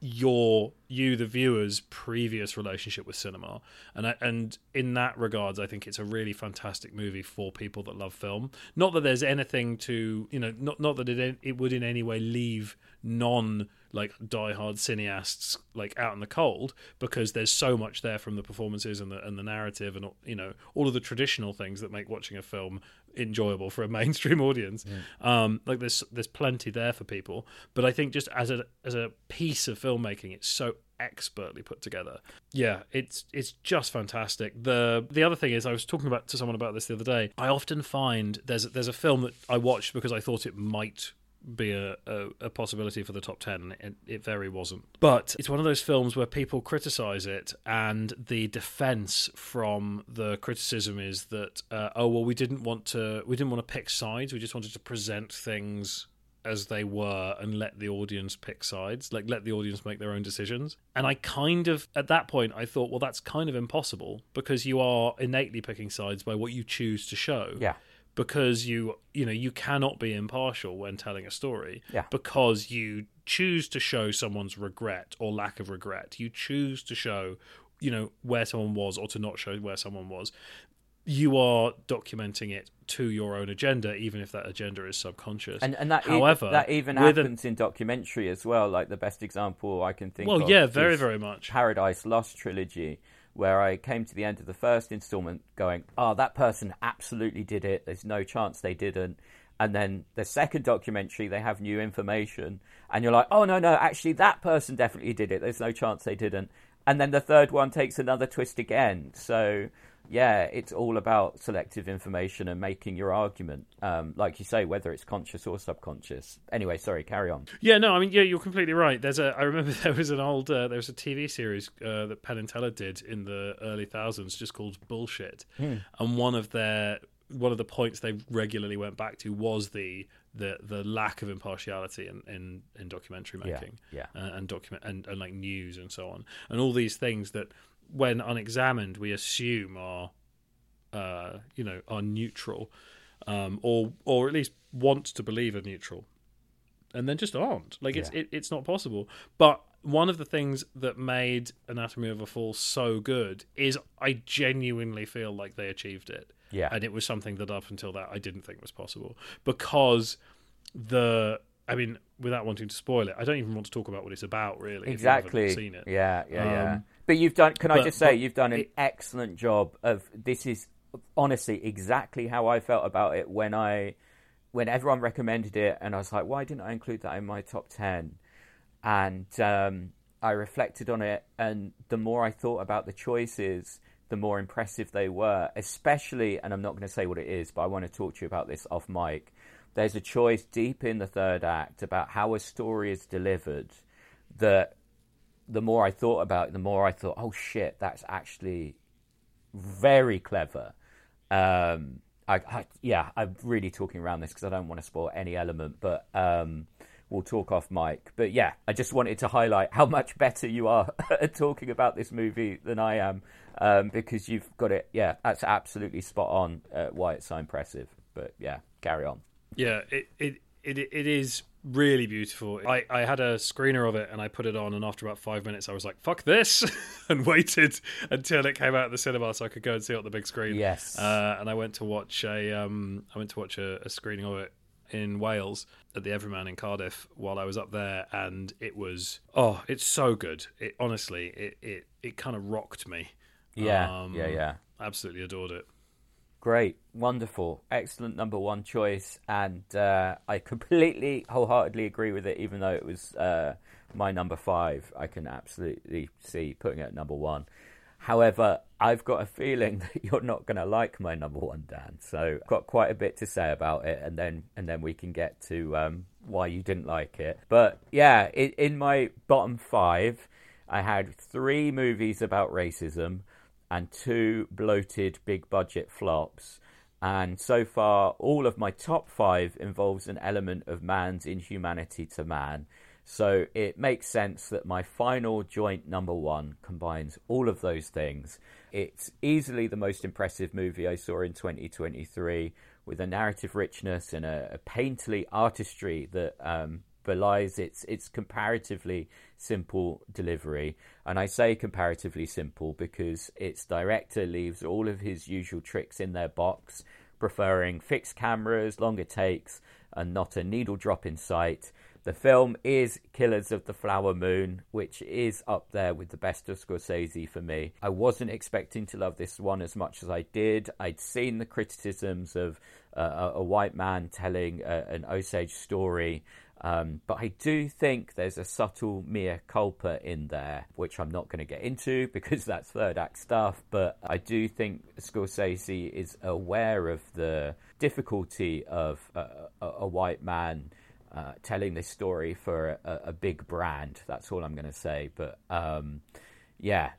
your you the viewer's previous relationship with cinema. And I, and in that regards I think it's a really fantastic movie for people that love film. Not that there's anything to you know not not that it it would in any way leave non like diehard cineasts like out in the cold because there's so much there from the performances and the and the narrative and you know all of the traditional things that make watching a film enjoyable for a mainstream audience. Um, like there's there's plenty there for people, but I think just as a as a piece of filmmaking, it's so expertly put together. Yeah, it's it's just fantastic. The the other thing is I was talking about to someone about this the other day. I often find there's there's a film that I watched because I thought it might be a, a, a possibility for the top 10 it, it very wasn't. But it's one of those films where people criticize it and the defense from the criticism is that uh, oh well we didn't want to we didn't want to pick sides. We just wanted to present things as they were and let the audience pick sides like let the audience make their own decisions. And i kind of at that point i thought well that's kind of impossible because you are innately picking sides by what you choose to show. Yeah. Because you you know you cannot be impartial when telling a story Yeah. because you choose to show someone's regret or lack of regret you choose to show you know where someone was or to not show where someone was you are documenting it to your own agenda even if that agenda is subconscious And and that however that even with a- happens in documentary as well. Like the best example I can think well of. yeah very very much Paradise Lost trilogy, where I came to the end of the first installment going, "Oh, that person absolutely did it. There's no chance they didn't." And then the second documentary, they have new information, and you're like, "Oh no, no, actually, that person definitely did it. There's no chance they didn't." And then the third one takes another twist again. So yeah, it's all about selective information and making your argument, um, like you say, whether it's conscious or subconscious. Anyway, sorry, carry on. Yeah, no, I mean, yeah, you're completely right. There's a, I remember there was an old, uh, there was a TV series uh, that Penn and Teller did in the early thousands, just called Bullshit, and one of their, one of the points they regularly went back to was the the the lack of impartiality in in, in documentary Yeah, making, yeah. uh, and document and, and like news and so on, and all these things that when unexamined we assume are, uh, you know, are neutral, um, or or at least want to believe are neutral and then just aren't. Like it's Yeah. it, it's not possible. But one of the things that made Anatomy of a Fall so good is I genuinely feel like they achieved it. Yeah. And it was something that up until that I didn't think was possible because the I mean, without wanting to spoil it, I don't even want to talk about what it's about really. if you haven't exactly seen it. yeah yeah yeah Um, but you've done can i just say you've done an it- excellent job of this is honestly exactly how i felt about it when i when everyone recommended it and i was like why didn't i include that in my top 10 and um, i reflected on it and the more i thought about the choices the more impressive they were especially and i'm not going to say what it is but i want to talk to you about this off mic. There's a choice deep in the third act about how a story is delivered that the more I thought about it, the more I thought, oh shit, that's actually very clever. Um, I, I, yeah, I'm really talking around this because I don't want to spoil any element, but um, we'll talk off mic. But yeah, I just wanted to highlight how much better you are at talking about this movie than I am um, because you've got it. Yeah, that's absolutely spot on uh, why it's so impressive. But yeah, carry on. Yeah, it it it, it is really beautiful. I, I had a screener of it and I put it on, and after about five minutes, I was like, "Fuck this," and waited until it came out of the cinema so I could go and see it on the big screen. Yes. uh, and I went to watch a um I went to watch a, a screening of it in Wales at the Everyman in Cardiff while I was up there, and it was oh, it's so good. It honestly, it it it kind of rocked me. Yeah, Um, yeah, yeah. Absolutely adored it. Great, wonderful, excellent number one choice, and uh, I completely, wholeheartedly agree with it. Even though it was uh, my number five, I can absolutely see putting it at number one. However, I've got a feeling that you're not going to like my number one, Dan. So I've got quite a bit to say about it, and then and then we can get to um, why you didn't like it. But yeah, it, in my bottom five, I had three movies about racism and two bloated big budget flops. And so far, all of my top five involves an element of man's inhumanity to man. So it makes sense that my final joint number one combines all of those things. It's easily the most impressive movie I saw in 2023 with a narrative richness and a, a painterly artistry that um, belies its its comparatively simple delivery. And I say comparatively simple because its director leaves all of his usual tricks in their box, preferring fixed cameras, longer takes, and not a needle drop in sight. The film is Killers of the Flower Moon, which is up there with the best of Scorsese for me. I wasn't expecting to love this one as much as I did. I'd seen the criticisms of uh, a white man telling uh, an Osage story um, but I do think there's a subtle mea culpa in there, which I'm not going to get into because that's third act stuff. But I do think Scorsese is aware of the difficulty of a, a, a white man uh, telling this story for a, a, big brand. That's all I'm going to say. But um, yeah,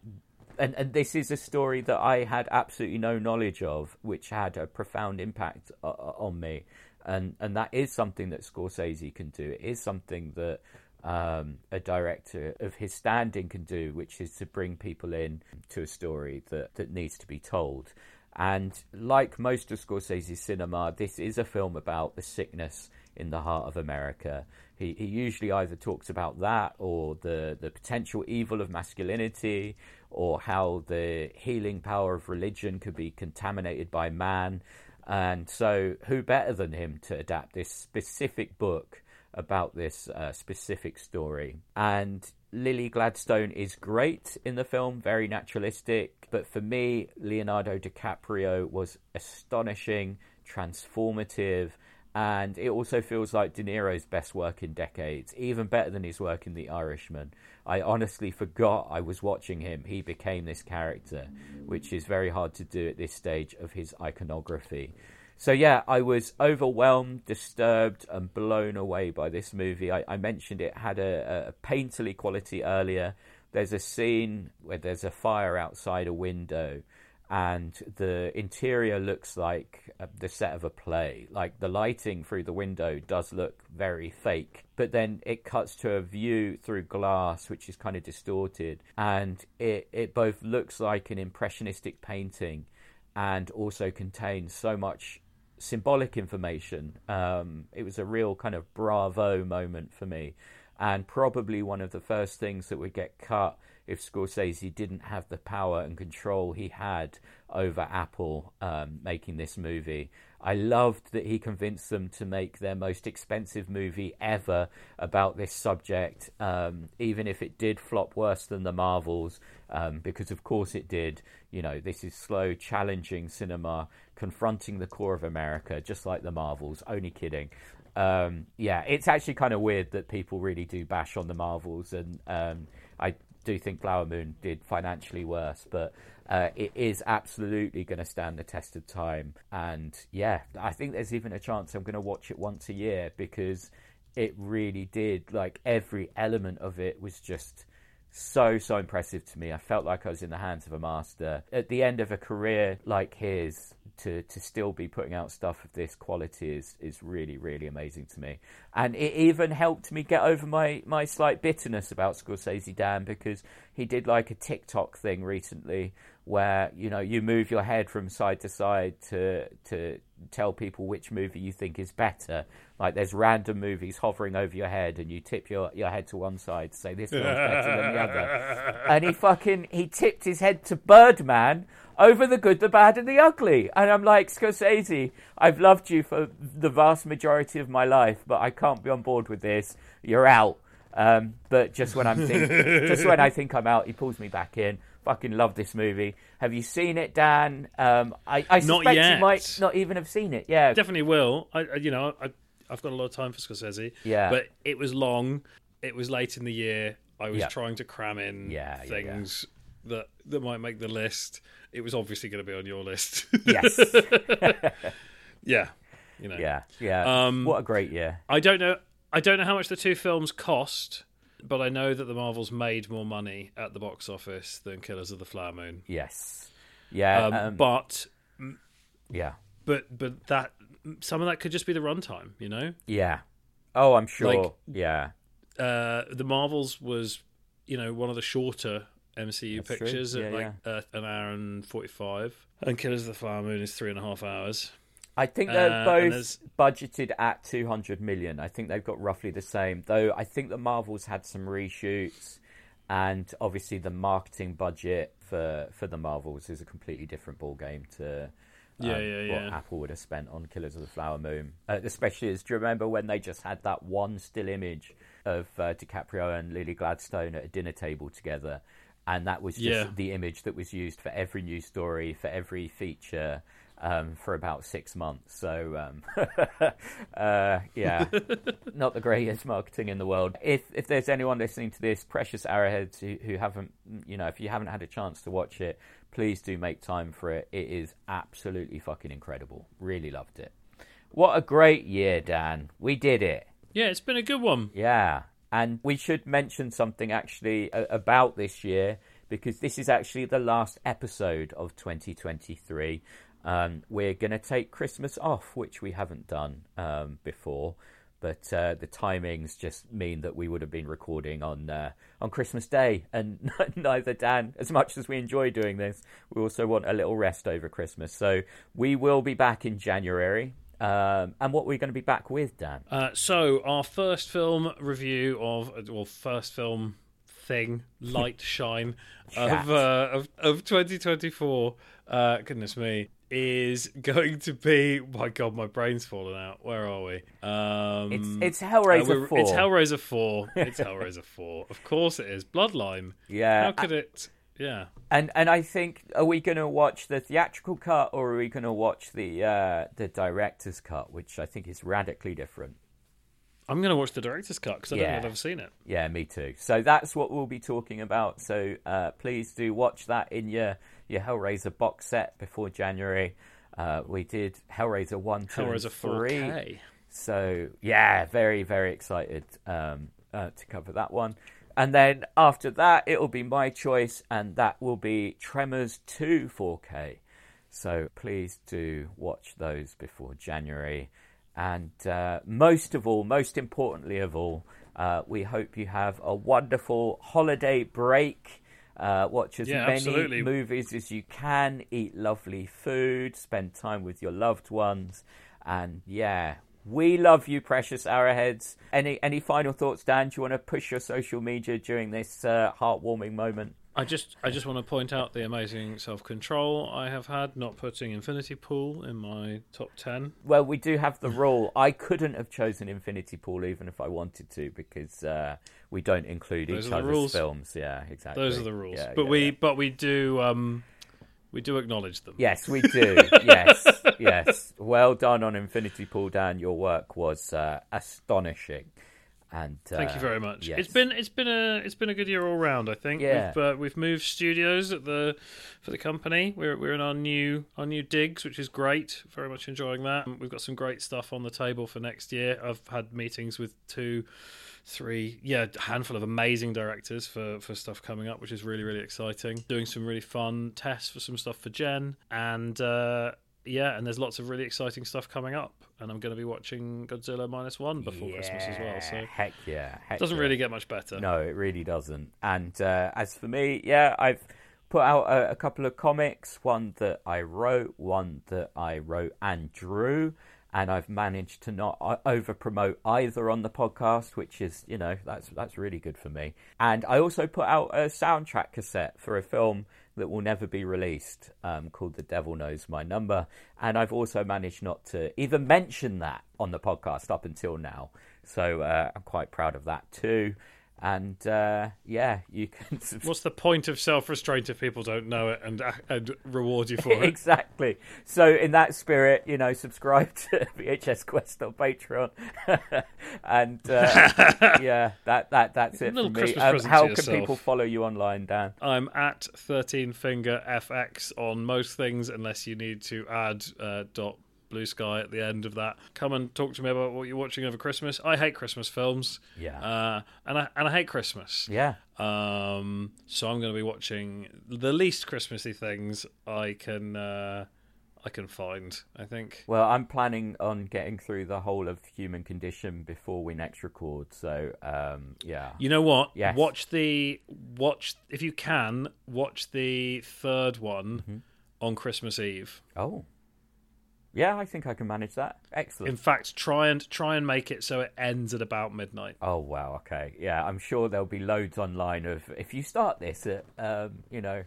and, and this is a story that I had absolutely no knowledge of, which had a profound impact uh, uh on me, and and that is something that Scorsese can do. It is something that um, a director of his standing can do, which is to bring people in to a story that that needs to be told. And like most of Scorsese's cinema, this is a film about the sickness in the heart of America. He, he usually either talks about that or the, the potential evil of masculinity or how the healing power of religion could be contaminated by man. And so, who better than him to adapt this specific book about this uh, specific story? And Lily Gladstone is great in the film, very naturalistic. But for me, Leonardo DiCaprio was astonishing, transformative, and it also feels like De Niro's best work in decades, even better than his work in The Irishman. I honestly forgot I was watching him. He became this character, which is very hard to do at this stage of his iconography. So yeah, I was overwhelmed, disturbed, and blown away by this movie. I, I mentioned it had a, a painterly quality earlier. There's a scene where there's a fire outside a window, and the interior looks like uh, the set of a play. Like the lighting through the window does look very fake, but then it cuts to a view through glass, which is kind of distorted, and it, it both looks like an impressionistic painting and also contains so much symbolic information. Um, it was a real kind of bravo moment for me, and probably one of the first things that would get cut if Scorsese didn't have the power and control he had over Apple um, making this movie. I loved that he convinced them to make their most expensive movie ever about this subject, um, even if it did flop worse than the Marvels, um, because of course it did. You know, this is slow, challenging cinema confronting the core of America, just like the Marvels. Only kidding. Um, yeah, it's actually kind of weird that people really do bash on the Marvels, and um, I do think Flower Moon did financially worse, but uh, it is absolutely going to stand the test of time. And yeah, I think there's even a chance I'm going to watch it once a year because it really did. Like every element of it was just so so impressive to me. I felt like I was in the hands of a master. At the end of a career like his, to to still be putting out stuff of this quality is is really really amazing to me. And it even helped me get over my my slight bitterness about Scorsese Dan because he did like a TikTok thing recently where you know you move your head from side to side to to tell people which movie you think is better. Like there's random movies hovering over your head, and you tip your, your head to one side to say this one's better than the other. And he fucking he tipped his head to Birdman over the good, the bad, and the ugly. And I'm like Scorsese, I've loved you for the vast majority of my life, but I can't be on board with this. You're out. Um, but just when I'm think, just when I think I'm out, he pulls me back in. Fucking love this movie. Have you seen it, Dan? Um, I, I suspect you might not even have seen it. Yeah, definitely will. I, you know, I, I've got a lot of time for Scorsese. Yeah, but it was long. It was late in the year. I was yeah. trying to cram in yeah, things. that that might make the list. It was obviously going to be on your list. Yes. yeah, you know. yeah. Yeah. Um, what a great year. I don't know. I don't know how much the two films cost, but I know that the Marvels made more money at the box office than Killers of the Flower Moon. Yes. Yeah. Um, um, but yeah. but but that some of that could just be the runtime. You know, Yeah. Oh, I'm sure. Like- yeah. uh, the Marvels was you know one of the shorter MCU That's true. pictures at Yeah, like uh, an hour and forty five, and Killers of the Flower Moon is three and a half hours. I think they're Uh, both budgeted at 200 million. I think they've got roughly the same. Though I think the Marvels had some reshoots, and obviously the marketing budget for for the Marvels is a completely different ball game to. um, Yeah, yeah, what yeah. Apple would have spent on Killers of the Flower Moon, uh, especially as do you remember when they just had that one still image of uh, DiCaprio and Lily Gladstone at a dinner table together, and that was just the image that was used for every news story, for every feature, um, for about six months. So, um, uh, yeah, not the greatest marketing in the world. If if there's anyone listening to this, precious arrowheads who, who haven't, you know, if you haven't had a chance to watch it, please do make time for it. It is absolutely fucking incredible. Really loved it. What a great year, Dan. We did it. Yeah, it's been a good one. Yeah, and we should mention something actually about this year because this is actually the last episode of 2023. Um, we're going to take Christmas off, which we haven't done um, before, but uh, the timings just mean that we would have been recording on uh, on Christmas Day, and neither Dan, as much as we enjoy doing this, we also want a little rest over Christmas. So we will be back in January. Um, and what we're going to be back with, Dan? Uh, so our first film review of well, first film thing, Light Shine of, uh, of of 2024. Uh, goodness me, is going to be. My God, my brain's fallen out. Where are we? Um, It's it's uh, Hellraiser we're- four. It's Hellraiser four. It's Hellraiser four. Of course it is. Bloodline. Yeah, How could it? Yeah. and and I think are we going to watch the theatrical cut or are we going to watch the uh, the director's cut, which I think is radically different. I'm going to watch the director's cut because I don't Yeah. think I've ever seen it. Yeah, me too. So that's what we'll be talking about. So uh, please do watch that in your your Hellraiser box set before January. Uh, we did Hellraiser one, two, and Hellraiser three. 4K. So yeah, very very excited um, uh, to cover that one. And then after that, it'll be my choice, and that will be Tremors 2 4K. So please do watch those before January. And uh, most of all, most importantly of all, uh, we hope you have a wonderful holiday break. Uh, watch as Yeah, many absolutely. movies as you can, eat lovely food, spend time with your loved ones, and yeah, we love you, precious arrowheads. Any any final thoughts, Dan? Do you want to push your social media during this uh, heartwarming moment? I just I just want to point out the amazing self control I have had not putting Infinity Pool in my top ten. Well, we do have the rule. I couldn't have chosen Infinity Pool even if I wanted to because uh, we don't include Those each the other's rules. films. Yeah, exactly. Those are the rules. Yeah, but yeah, we yeah. but we do um we do acknowledge them. Yes, we do. yes, yes. Well done on Infinity Pool, Dan. Your work was uh, astonishing. And uh, Thank you very much. yes. It's been it's been a it's been a good year all round. I think. Yeah. We've, uh, we've moved studios at the for the company. We're we're in our new our new digs, which is great. Very much enjoying that. We've got some great stuff on the table for next year. I've had meetings with two, three, yeah, a handful of amazing directors for for stuff coming up, which is really really exciting. Doing some really fun tests for some stuff for Jen and. uh yeah, and there's lots of really exciting stuff coming up, and I'm going to be watching Godzilla minus one before Christmas as well. So heck yeah, heck doesn't yeah. really get much better. No, it really doesn't. And uh, as for me, yeah, I've put out a, a couple of comics. One that I wrote, one that I wrote and drew. And I've managed to not over promote either on the podcast, which is, you know, that's that's really good for me. And I also put out a soundtrack cassette for a film that will never be released, um, called "The Devil Knows My Number." And I've also managed not to even mention that on the podcast up until now. So uh, I'm quite proud of that too. And uh, yeah, you can. What's the point of self-restraint if people don't know it and and reward you for it? exactly. So in that spirit, you know, subscribe to VHS Quest on Patreon, and uh, yeah, that that that's it Little for me. Um, how can yourself. people follow you online, Dan? I'm at 13 finger FX on most things, unless you need to add uh, dot blue sky at the end of that. Come and talk to me about what you're watching over Christmas. I hate Christmas films. Yeah. Uh, and I and I hate Christmas. Yeah. Um, so I'm going to be watching the least Christmassy things I can uh, I can find. I think. Well, I'm planning on getting through the whole of Human Condition before we next record. So um, yeah. You know what? Yes. Watch the watch if you can watch the third one Mm-hmm. on Christmas Eve. Oh. Yeah, I think I can manage that. Excellent. In fact, try and try and make it so it ends at about midnight. Oh wow, okay. Yeah, I'm sure there'll be loads online of if you start this at um, you know,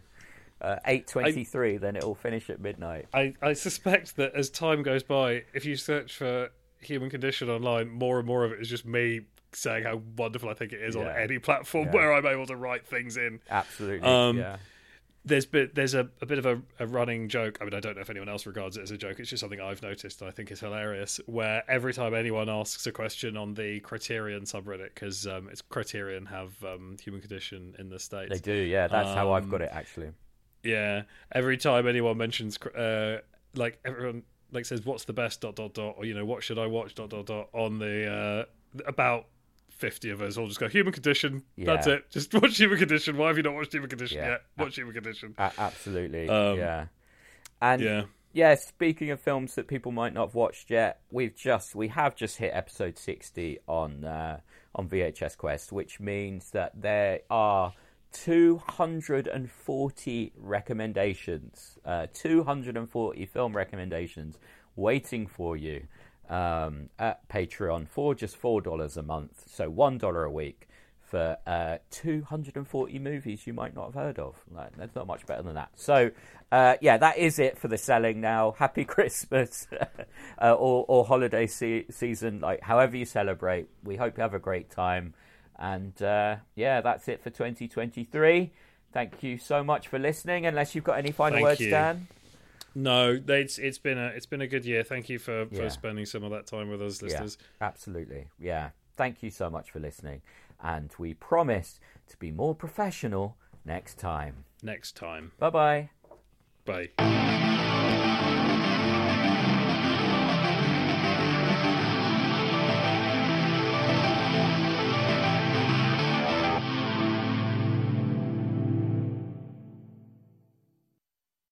uh, 8:23 then it'll finish at midnight. I, I suspect that as time goes by, if you search for human condition online, more and more of it is just me saying how wonderful I think it is on any platform Yeah. where I'm able to write things in. Absolutely. Um, yeah. There's bit there's a, a bit of a, a running joke. I mean, I don't know if anyone else regards it as a joke. It's just something I've noticed and I think is hilarious. Where every time anyone asks a question on the Criterion subreddit, because um, it's Criterion have um, human condition in the states. They do. Yeah, that's how I've um, got it actually. Yeah, every time anyone mentions, uh, like everyone like says, "What's the best?" dot dot dot, or you know, "What should I watch?" dot dot dot on the uh, about fifty of us all just go human condition. That's it. Just watch human condition. Why have you not watched human condition Yeah. yet? Watch human condition. A- absolutely. Um, yeah. And Yeah, yeah, speaking of films that people might not have watched yet, we've just we have just hit episode sixty on uh, on VHS Quest, which means that there are two hundred and forty recommendations, uh, two hundred and forty film recommendations waiting for you um, at Patreon for just four dollars a month, so one dollar a week. For uh, 240 movies you might not have heard of. Like, there's not much better than that. So, uh, yeah, that is it for the selling now. Happy Christmas uh, or, or holiday se- season, like however you celebrate. We hope you have a great time. And uh, yeah, that's it for 2023. Thank you so much for listening. Unless you've got any final Thank words, you. Dan. No, it's it's been a it's been a good year. Thank you for, Yeah. for spending some of that time with us, listeners. Yeah, absolutely. Yeah. Thank you so much for listening. And we promise to be more professional next time. Next time, Bye bye. bye.